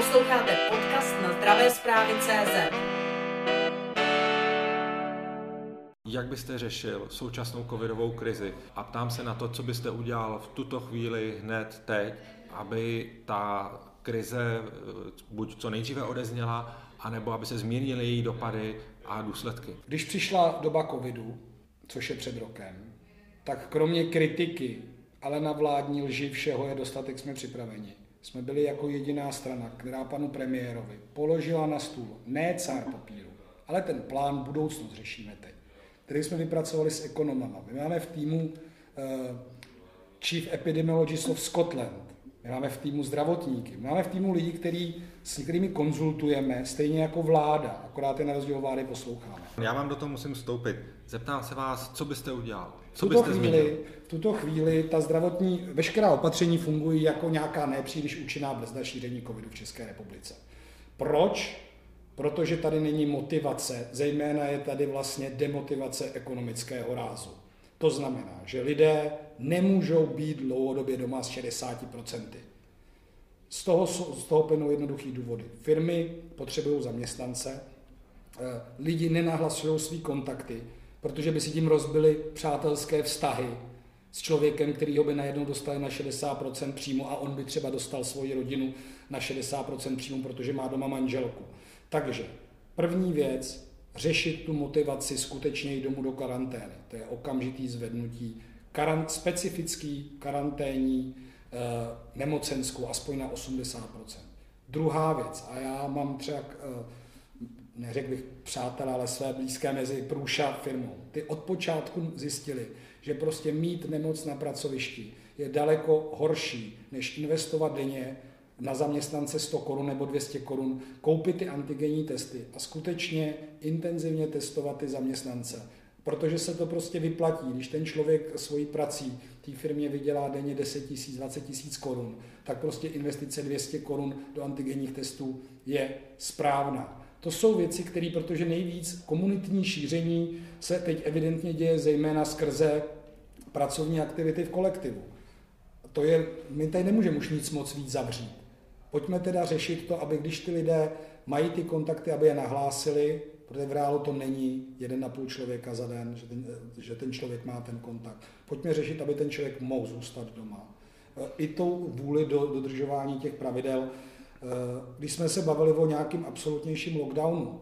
Posloucháte podcast na zdravé zprávy CZ. Jak byste řešil současnou covidovou krizi? A ptám se na to, co byste udělal v tuto chvíli hned teď, aby ta krize eh, buď co nejdříve odezněla, anebo aby se zmírnily její dopady a důsledky. Když přišla doba covidu, což je před rokem, tak kromě kritiky, ale na vládní lži všeho je dostatek, jsme připraveni. Jsme byli jako jediná strana, která panu premiérovi položila na stůl ne cár papíru, ale ten plán budoucnost řešíme teď, který jsme vypracovali s ekonomama. My máme v týmu uh, Chief Epidemiologist of Scotland, my máme v týmu zdravotníky, my máme v týmu lidi, který, s kterými konzultujeme, stejně jako vláda, akorát je na rozdíl vlády posloucháme. Já vám do toho musím vstoupit. Zeptám se vás, co byste udělal? Co v tuto, chvíli, v tuto chvíli ta zdravotní, veškerá opatření fungují jako nějaká nepříliš účinná brzda šíření covidu v České republice. Proč? Protože tady není motivace, zejména je tady vlastně demotivace ekonomického rázu. To znamená, že lidé nemůžou být dlouhodobě doma s 60%. Z toho, z toho plynou jednoduchý důvody. Firmy potřebují zaměstnance, eh, lidi nenahlasují své kontakty, protože by si tím rozbili přátelské vztahy s člověkem, který ho by najednou dostali na 60% příjmu a on by třeba dostal svoji rodinu na 60% příjmu, protože má doma manželku. Takže první věc, řešit tu motivaci skutečně jít domů do karantény. To je okamžitý zvednutí karant, specifický karanténní e, nemocenskou aspoň na 80%. Druhá věc, a já mám třeba, e, neřekl bych přátel, ale své blízké mezi průša firmou. Ty od počátku zjistili, že prostě mít nemoc na pracovišti je daleko horší, než investovat denně na zaměstnance 100 korun nebo 200 korun, koupit ty antigenní testy a skutečně intenzivně testovat ty zaměstnance. Protože se to prostě vyplatí, když ten člověk svojí prací té firmě vydělá denně 10 tisíc, 20 tisíc korun, tak prostě investice 200 korun do antigenních testů je správná. To jsou věci, které, protože nejvíc komunitní šíření se teď evidentně děje zejména skrze pracovní aktivity v kolektivu. To je, my tady nemůžeme už nic moc víc zavřít. Pojďme teda řešit to, aby když ty lidé mají ty kontakty, aby je nahlásili, protože v reálu to není jeden na půl člověka za den, že ten, že ten člověk má ten kontakt. Pojďme řešit, aby ten člověk mohl zůstat doma. I tou vůli do dodržování těch pravidel. Když jsme se bavili o nějakým absolutnějším lockdownu,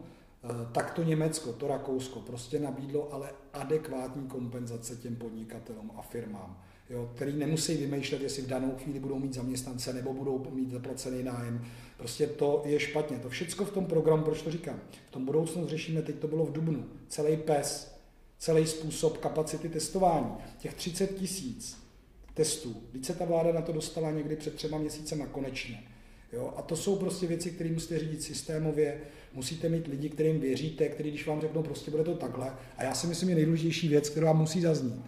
tak to Německo, to Rakousko prostě nabídlo ale adekvátní kompenzace těm podnikatelům a firmám jo, který nemusí vymýšlet, jestli v danou chvíli budou mít zaměstnance nebo budou mít zaplacený nájem. Prostě to je špatně. To všechno v tom programu, proč to říkám? V tom budoucnost řešíme, teď to bylo v Dubnu. Celý PES, celý způsob kapacity testování, těch 30 tisíc testů. Víc se ta vláda na to dostala někdy před třema měsícema konečně. Jo? A to jsou prostě věci, které musíte řídit systémově, musíte mít lidi, kterým věříte, kteří když vám řeknou, prostě bude to takhle. A já si myslím, je nejdůležitější věc, která musí zaznít,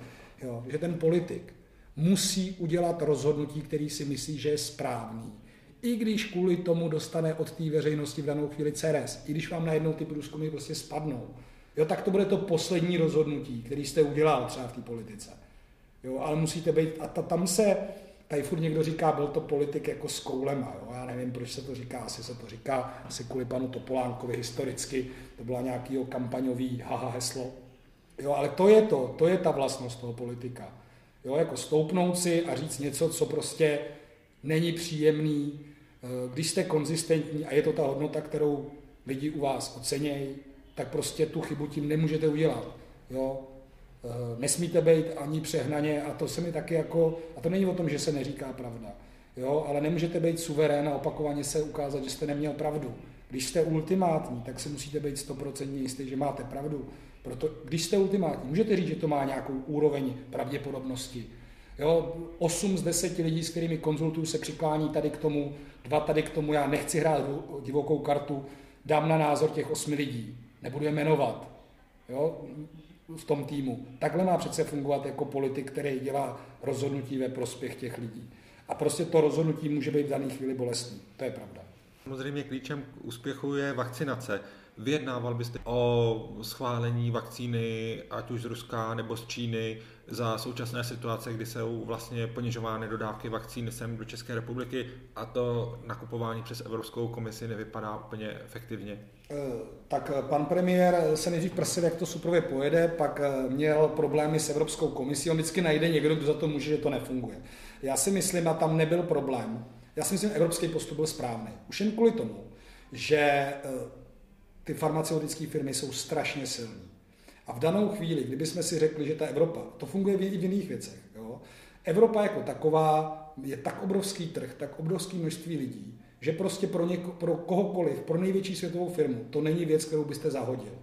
jo? že ten politik, musí udělat rozhodnutí, který si myslí, že je správný. I když kvůli tomu dostane od té veřejnosti v danou chvíli CRS, i když vám najednou ty průzkumy prostě spadnou, jo, tak to bude to poslední rozhodnutí, který jste udělal třeba v té politice. Jo, ale musíte být, a ta, tam se, tady furt někdo říká, byl to politik jako s koulema, jo, já nevím, proč se to říká, asi se to říká, asi kvůli panu Topolánkovi historicky, to byla nějaký kampaňový haha heslo, jo, ale to je to, to je ta vlastnost toho politika. Jo, jako stoupnout si a říct něco, co prostě není příjemný, eh, když jste konzistentní a je to ta hodnota, kterou lidi u vás ocenějí, tak prostě tu chybu tím nemůžete udělat. Jo? Eh, nesmíte být ani přehnaně a to se mi taky jako, a to není o tom, že se neříká pravda, jo? ale nemůžete být suverén a opakovaně se ukázat, že jste neměl pravdu. Když jste ultimátní, tak se musíte být stoprocentně jistý, že máte pravdu. Proto, když jste ultimátní, můžete říct, že to má nějakou úroveň pravděpodobnosti. Jo, 8 z 10 lidí, s kterými konzultuju, se přiklání tady k tomu, dva tady k tomu, já nechci hrát divokou kartu, dám na názor těch 8 lidí, nebudu je jmenovat jo, v tom týmu. Takhle má přece fungovat jako politik, který dělá rozhodnutí ve prospěch těch lidí. A prostě to rozhodnutí může být v dané chvíli bolestný. To je pravda. Samozřejmě klíčem k úspěchu je vakcinace. Vyjednával byste o schválení vakcíny, ať už z Ruska nebo z Číny, za současné situace, kdy jsou vlastně ponižovány dodávky vakcíny sem do České republiky a to nakupování přes Evropskou komisi nevypadá úplně efektivně. Eh, tak eh, pan premiér se nejdřív prosil, jak to suprově pojede, pak eh, měl problémy s Evropskou komisí, on vždycky najde někdo, kdo za to může, že to nefunguje. Já si myslím, a tam nebyl problém, já si myslím, že evropský postup byl správný. Už jen kvůli tomu, že ty farmaceutické firmy jsou strašně silné. A v danou chvíli, kdybychom si řekli, že ta Evropa, to funguje i v jiných věcech, jo? Evropa jako taková je tak obrovský trh, tak obrovský množství lidí, že prostě pro, něko, pro kohokoliv, pro největší světovou firmu, to není věc, kterou byste zahodil.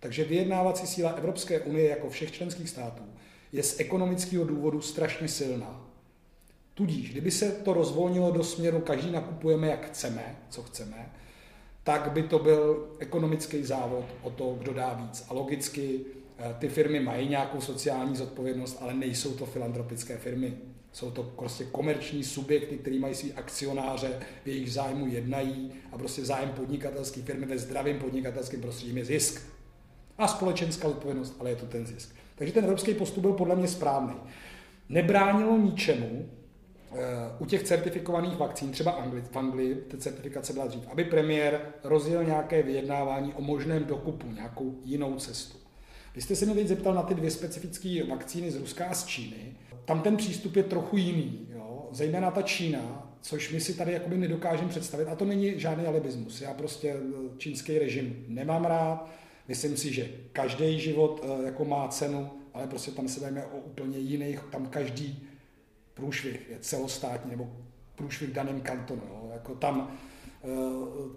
Takže vyjednávací síla Evropské unie jako všech členských států je z ekonomického důvodu strašně silná. Tudíž, kdyby se to rozvolnilo do směru, každý nakupujeme, jak chceme, co chceme, tak by to byl ekonomický závod o to, kdo dá víc. A logicky eh, ty firmy mají nějakou sociální zodpovědnost, ale nejsou to filantropické firmy. Jsou to prostě komerční subjekty, které mají svý akcionáře, v jejich zájmu jednají a prostě zájem podnikatelské firmy ve zdravém podnikatelském prostředí je zisk. A společenská odpovědnost, ale je to ten zisk. Takže ten evropský postup byl podle mě správný. Nebránilo ničemu, u těch certifikovaných vakcín, třeba Angli, v Anglii, ta certifikace byla dřív, aby premiér rozjel nějaké vyjednávání o možném dokupu, nějakou jinou cestu. Vy jste se mě teď zeptal na ty dvě specifické vakcíny z Ruska a z Číny. Tam ten přístup je trochu jiný, jo? zejména ta Čína, což my si tady jakoby nedokážeme představit. A to není žádný alibismus. Já prostě eh, čínský režim nemám rád. Myslím si, že každý život eh, jako má cenu, ale prostě tam se dajme o úplně jiných, tam každý průšvih je celostátní nebo průšvih v daném kantonu. Jo. Jako tam, eh,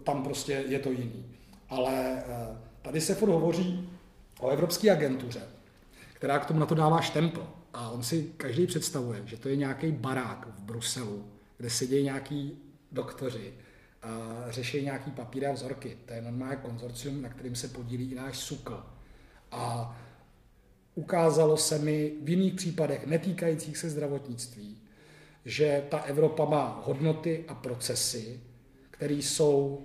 tam prostě je to jiný. Ale eh, tady se furt hovoří o Evropské agentuře, která k tomu na to dává štempl. A on si každý představuje, že to je nějaký barák v Bruselu, kde sedí nějaký doktoři a řeší nějaký papíry a vzorky. To je normálně konzorcium, na kterým se podílí i náš SUKL. A ukázalo se mi v jiných případech netýkajících se zdravotnictví, že ta Evropa má hodnoty a procesy, které jsou,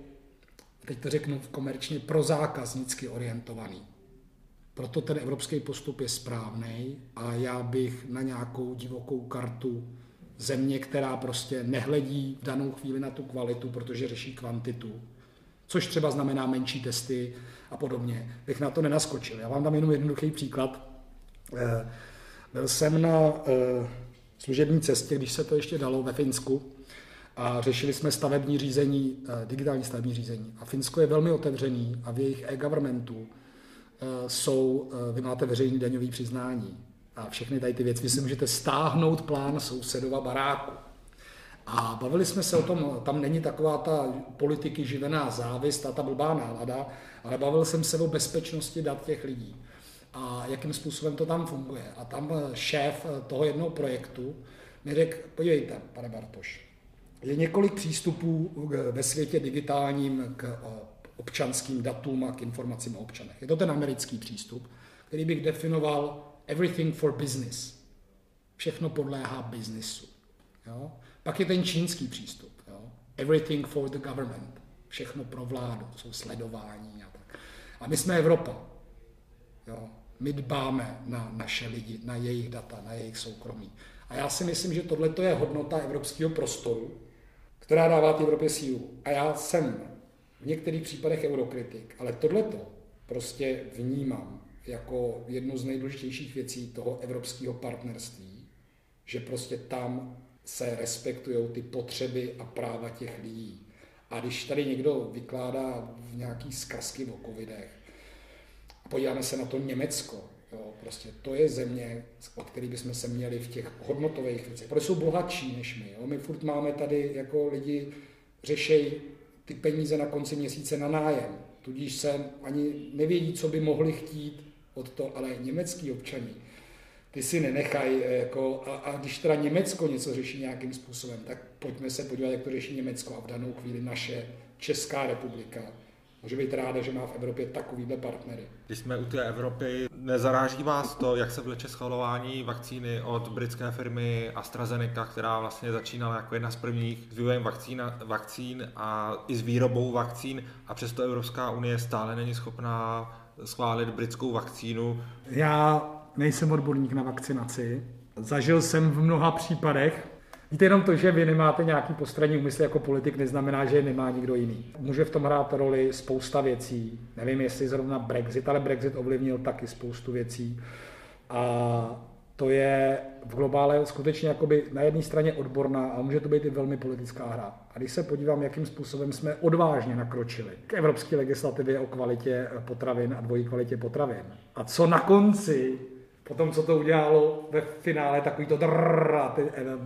teď to řeknu komerčně, prozákaznicky orientovaný. Proto ten evropský postup je správný a já bych na nějakou divokou kartu země, která prostě nehledí v danou chvíli na tu kvalitu, protože řeší kvantitu, což třeba znamená menší testy a podobně, bych na to nenaskočil. Já vám dám jenom jednoduchý příklad. Eh, byl jsem na eh, služební cestě, když se to ještě dalo ve Finsku a řešili jsme stavební řízení, eh, digitální stavební řízení. A Finsko je velmi otevřený a v jejich e-governmentu jsou, vy máte veřejný daňový přiznání a všechny tady ty věci, vy si můžete stáhnout plán sousedova baráku. A bavili jsme se o tom, tam není taková ta politiky živená závist a ta blbá nálada, ale bavil jsem se o bezpečnosti dat těch lidí a jakým způsobem to tam funguje. A tam eh, šéf eh, toho jednoho projektu mi řekl, podívejte, pane Bartoš, je několik přístupů ve světě digitálním k eh, občanským datům a k informacím o občanech. Je to ten americký přístup, který bych definoval everything for business. Všechno podléhá biznisu. Jo? Pak je ten čínský přístup. Jo? Everything for the government. Všechno pro vládu, jsou sledování a tak. A my jsme Evropa. Jo? My dbáme na naše lidi, na jejich data, na jejich soukromí. A já si myslím, že tohle je hodnota evropského prostoru, která dává té Evropě sílu. A já jsem v některých případech eurokritik, ale tohleto prostě vnímám jako jednu z nejdůležitějších věcí toho evropského partnerství, že prostě tam se respektují ty potřeby a práva těch lidí. A když tady někdo vykládá v nějaký zkazky o covidech, podíváme se na to Německo, jo, prostě to je země, o který bychom se měli v těch hodnotových věcech, protože jsou bohatší než my. Jo. My furt máme tady jako lidi, řešej ty peníze na konci měsíce na nájem, tudíž se ani nevědí, co by mohli chtít od toho, ale německý občaní, ty si nenechají, jako, a, a když teda Německo něco řeší nějakým způsobem, tak pojďme se podívat, jak to řeší Německo a v danou chvíli naše Česká republika Může být ráda, že má v Evropě takovýhle partnery. Když jsme u té Evropy, nezaráží vás to, jak se vleče schvalování vakcíny od britské firmy AstraZeneca, která vlastně začínala jako jedna z prvních s vývojem vakcín, vakcín a i s výrobou vakcín a přesto Evropská unie stále není schopná schválit britskou vakcínu. Já nejsem odborník na vakcinaci. Zažil jsem v mnoha případech, Víte, jenom to, že vy nemáte nějaký postranní úmysl jako politik, neznamená, že je nemá nikdo jiný. Může v tom hrát roli spousta věcí. Nevím, jestli zrovna Brexit, ale Brexit ovlivnil taky spoustu věcí. A to je v globále skutečně jakoby na jedné straně odborná a může to být i velmi politická hra. A když se podívám, jakým způsobem jsme odvážně nakročili k evropské legislativě o kvalitě potravin a dvojí kvalitě potravin. A co na konci Potom, co to udělalo ve finále, takový to drrr, ty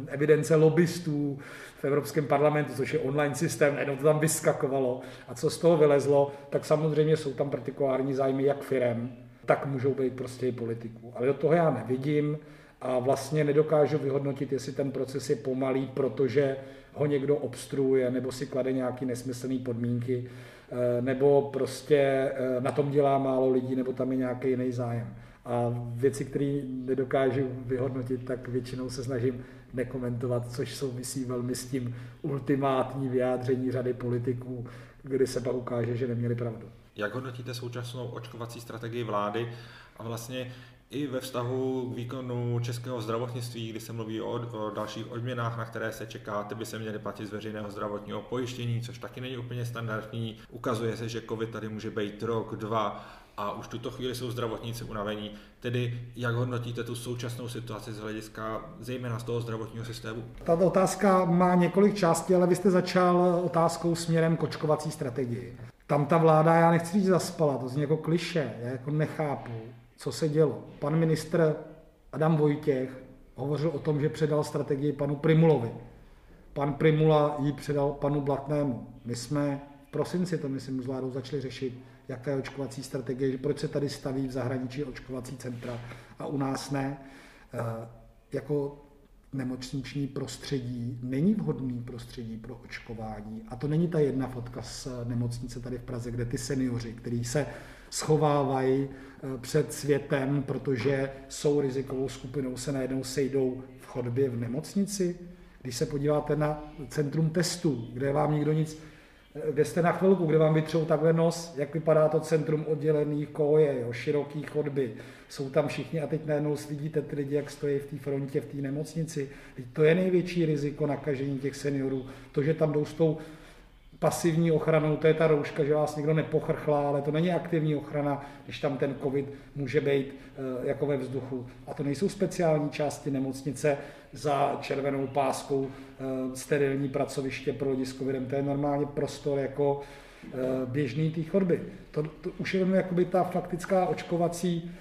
evidence lobbystů v Evropském parlamentu, což je online systém, jenom to tam vyskakovalo. A co z toho vylezlo, tak samozřejmě jsou tam partikulární zájmy jak firem, tak můžou být prostě i politiků. Ale do toho já nevidím a vlastně nedokážu vyhodnotit, jestli ten proces je pomalý, protože ho někdo obstruuje nebo si klade nějaké nesmyslné podmínky, eh, nebo prostě eh, na tom dělá málo lidí, nebo tam je nějaký jiný zájem. A věci, které nedokážu vyhodnotit, tak většinou se snažím nekomentovat, což souvisí velmi s tím ultimátní vyjádření řady politiků, kdy se pak ukáže, že neměli pravdu. Jak hodnotíte současnou očkovací strategii vlády a vlastně i ve vztahu k výkonu českého zdravotnictví, kdy se mluví o, o dalších odměnách, na které se čeká, ty by se měly platit z veřejného zdravotního pojištění, což taky není úplně standardní. Ukazuje se, že COVID tady může být rok, dva a už tuto chvíli jsou zdravotníci unavení. Tedy jak hodnotíte tu současnou situaci z hlediska zejména z toho zdravotního systému? Tato otázka má několik částí, ale vy jste začal otázkou směrem kočkovací strategii. Tam ta vláda, já nechci říct zaspala, to zní jako kliše, já jako nechápu, co se dělo. Pan ministr Adam Vojtěch hovořil o tom, že předal strategii panu Primulovi. Pan Primula ji předal panu Blatnému. My jsme v prosinci to, myslím, s vládou začali řešit jaká je očkovací strategie, proč se tady staví v zahraničí očkovací centra a u nás ne. Eh, jako nemocniční prostředí není vhodný prostředí pro očkování. A to není ta jedna fotka z nemocnice tady v Praze, kde ty seniori, kteří se schovávají eh, před světem, protože jsou rizikovou skupinou, se najednou sejdou v chodbě v nemocnici. Když se podíváte na centrum testů, kde vám nikdo nic kde jste na chvilku, kde vám vytřou takhle nos, jak vypadá to centrum oddělených koje, jo, široký chodby, jsou tam všichni a teď najednou vidíte ty lidi, jak stojí v té frontě, v té nemocnici. Teď to je největší riziko nakažení těch seniorů, to, že tam jdou s tou pasivní ochranou, to je ta rouška, že vás někdo nepochrchlá, ale to není aktivní ochrana, když tam ten covid může být e, jako ve vzduchu. A to nejsou speciální části nemocnice za červenou páskou e, sterilní pracoviště pro lidi s covidem. To je normálně prostor jako e, běžný té chodby. To, to už je jenom jakoby ta faktická očkovací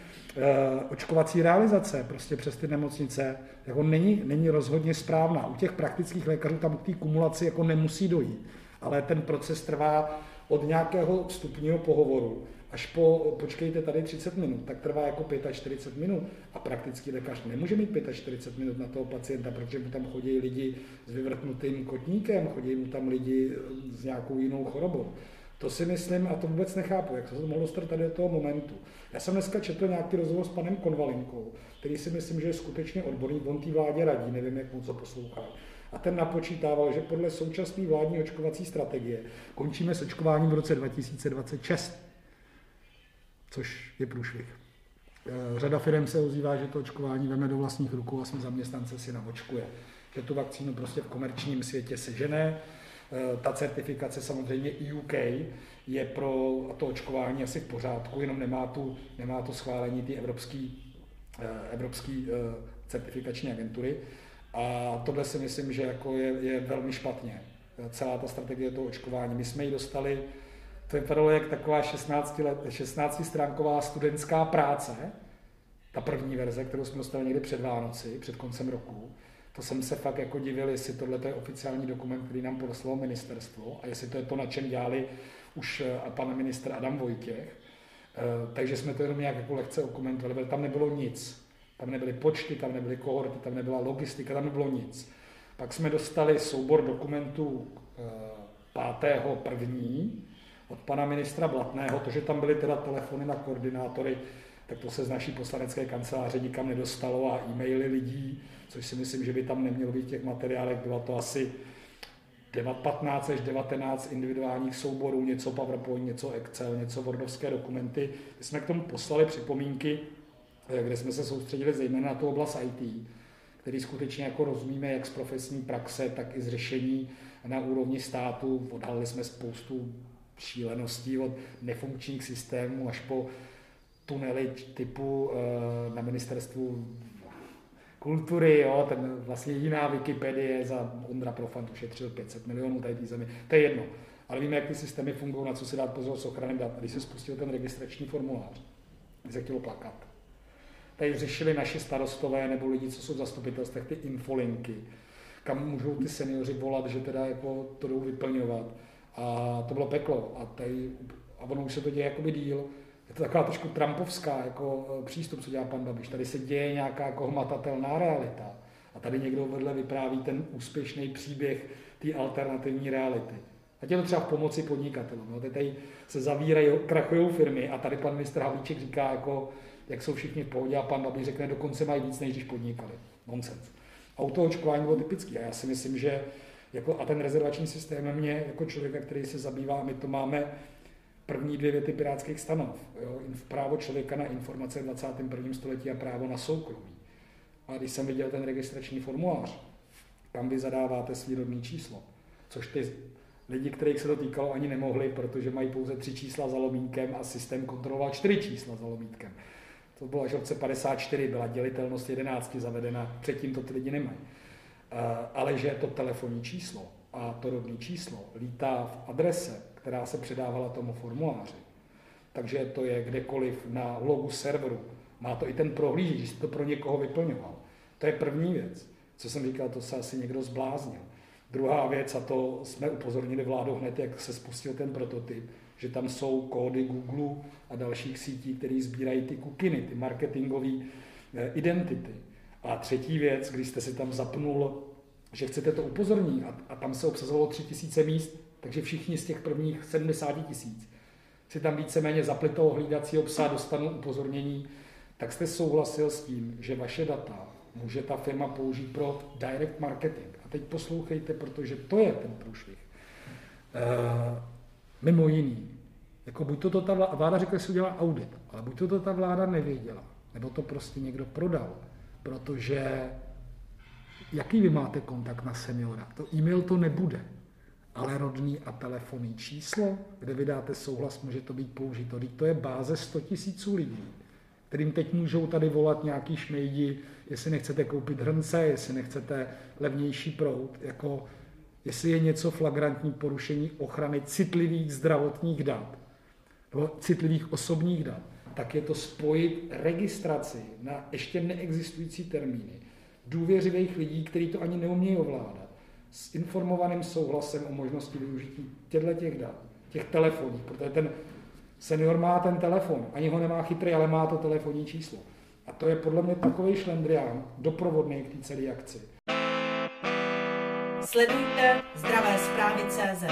očkovací realizace prostě přes ty nemocnice jako není, není rozhodně správná. U těch praktických lékařů tam k té kumulaci jako nemusí dojít ale ten proces trvá od nějakého vstupního pohovoru až po, počkejte tady 30 minut, tak trvá jako 45 minut a praktický lékař nemůže mít 45 minut na toho pacienta, protože mu tam chodí lidi s vyvrtnutým kotníkem, chodí mu tam lidi s nějakou jinou chorobou. To si myslím a to vůbec nechápu, jak se to mohlo dostat tady do toho momentu. Já jsem dneska četl nějaký rozhovor s panem Konvalinkou, který si myslím, že je skutečně odborný, on té vládě radí, nevím, jak moc co poslouchá a ten napočítával, že podle současné vládní očkovací strategie končíme s očkováním v roce 2026, což je průšvih. Eh, řada firm se ozývá, že to očkování veme do vlastních rukou a svým zaměstnance si naočkuje. Že tu vakcínu prostě v komerčním světě sežené. Eh, ta certifikace samozřejmě UK je pro to očkování asi v pořádku, jenom nemá, tu, nemá to schválení ty evropské eh, evropský certifikační agentury. A tohle si myslím, že jako je, je velmi špatně. Celá ta strategie toho očkování. My jsme ji dostali, to vypadalo jak taková 16, let, 16 stránková studentská práce, ta první verze, kterou jsme dostali někdy před Vánoci, před koncem roku. To jsem se fakt jako divil, jestli tohle je oficiální dokument, který nám poslalo ministerstvo a jestli to je to, na čem dělali už eh, pan ministr Adam Vojtěch. Eh, takže jsme to jenom nějak jako lehce okomentovali, tam nebylo nic. Tam nebyly počty, tam nebyly kohorty, tam nebyla logistika, tam nebylo nic. Pak jsme dostali soubor dokumentů 5. Eh, první od pana ministra Blatného, to, že tam byly teda telefony na koordinátory, tak to se z naší poslanecké kanceláře nikam nedostalo a e-maily lidí, což si myslím, že by tam nemělo být v těch materiálech, bylo to asi 15 až 19 individuálních souborů, něco PowerPoint, něco Excel, něco Wordovské dokumenty. My jsme k tomu poslali připomínky, kde jsme se soustředili zejména na tu oblast IT, který skutečně jako rozumíme jak z profesní praxe, tak i z řešení na úrovni státu. Odhalili jsme spoustu šíleností od nefunkčních systémů až po tunely typu eh, na ministerstvu kultury, jo, ten vlastně jiná Wikipedie za Ondra Profant ušetřil 500 milionů tady té zemi, to je jedno. Ale víme, jak ty systémy fungují, na co si dát pozor s ochranem dat. Když se spustil ten registrační formulář, se chtělo plakat. Tady řešili naši starostové nebo lidi, co jsou v zastupitelstvech, ty infolinky, kam můžou ty seniori volat, že teda jako to jdou vyplňovat. A to bylo peklo. A, tady, a ono už se to děje jakoby díl je to taková trošku trumpovská jako e, přístup, co dělá pan Babiš. Tady se děje nějaká jako hmatatelná realita. A tady někdo vedle vypráví ten úspěšný příběh té alternativní reality. A je to třeba v pomoci podnikatelům. No, tady se zavírají, krachují firmy a tady pan ministr Havlíček říká, jako, jak jsou všichni v pohodě a pan Babiš řekne, dokonce mají víc, než když podnikali. Nonsens. Autoočkování bylo typický a já si myslím, že jako, a ten rezervační systém mě jako člověka, který se zabývá, my to máme první dvě věty pirátských stanov. Jo? Právo člověka na informace v 21. století a právo na soukromí. A když jsem viděl ten registrační formulář, tam vy zadáváte svý rodný číslo, což ty lidi, kterých se to týkalo, ani nemohli, protože mají pouze tři čísla za lomítkem a systém kontroloval čtyři čísla za lomítkem. To bylo až v roce 54, byla dělitelnost 11 zavedena, předtím to ty lidi nemají. Ale že to telefonní číslo a to rodné číslo lítá v adrese, která se předávala tomu formuláři. Takže to je kdekoliv na logu serveru. Má to i ten prohlížeč, když to pro někoho vyplňoval. To je první věc. Co jsem říkal, to se asi někdo zbláznil. Druhá věc, a to jsme upozornili vládu hned, jak se spustil ten prototyp, že tam jsou kódy Google a dalších sítí, které sbírají ty kukiny, ty marketingové eh, identity. A třetí věc, když jste si tam zapnul, že chcete to upozornit a, a tam se obsazovalo tři tisíce míst, takže všichni z těch prvních 70 tisíc si tam víceméně zapli toho hlídacího psa, dostanou upozornění, tak jste souhlasil s tím, že vaše data může ta firma použít pro direct marketing. A teď poslouchejte, protože to je ten průšvih. E, mimo jiný, jako buď to, to ta vláda, řekla, že se udělá audit, ale buď to, to ta vláda nevěděla, nebo to prostě někdo prodal, protože jaký vy máte kontakt na seniora? To e-mail to nebude ale rodný a telefonní číslo, kde vydáte souhlas, může to být použito. Teď to je báze 100 tisíců lidí, kterým teď můžou tady volat nějaký šmejdi, jestli nechcete koupit hrnce, jestli nechcete levnější prout, jako jestli je něco flagrantní porušení ochrany citlivých zdravotních dat, citlivých osobních dat, tak je to spojit registraci na ještě neexistující termíny důvěřivých lidí, kteří to ani neumějí ovládat s informovaným souhlasem o možnosti využití těchto těch dat, těch telefonů, protože ten senior má ten telefon, ani ho nemá chytrý, ale má to telefonní číslo. A to je podle mě takový šlendrián doprovodný k té celé akci. Sledujte zdravé zprávy CZ.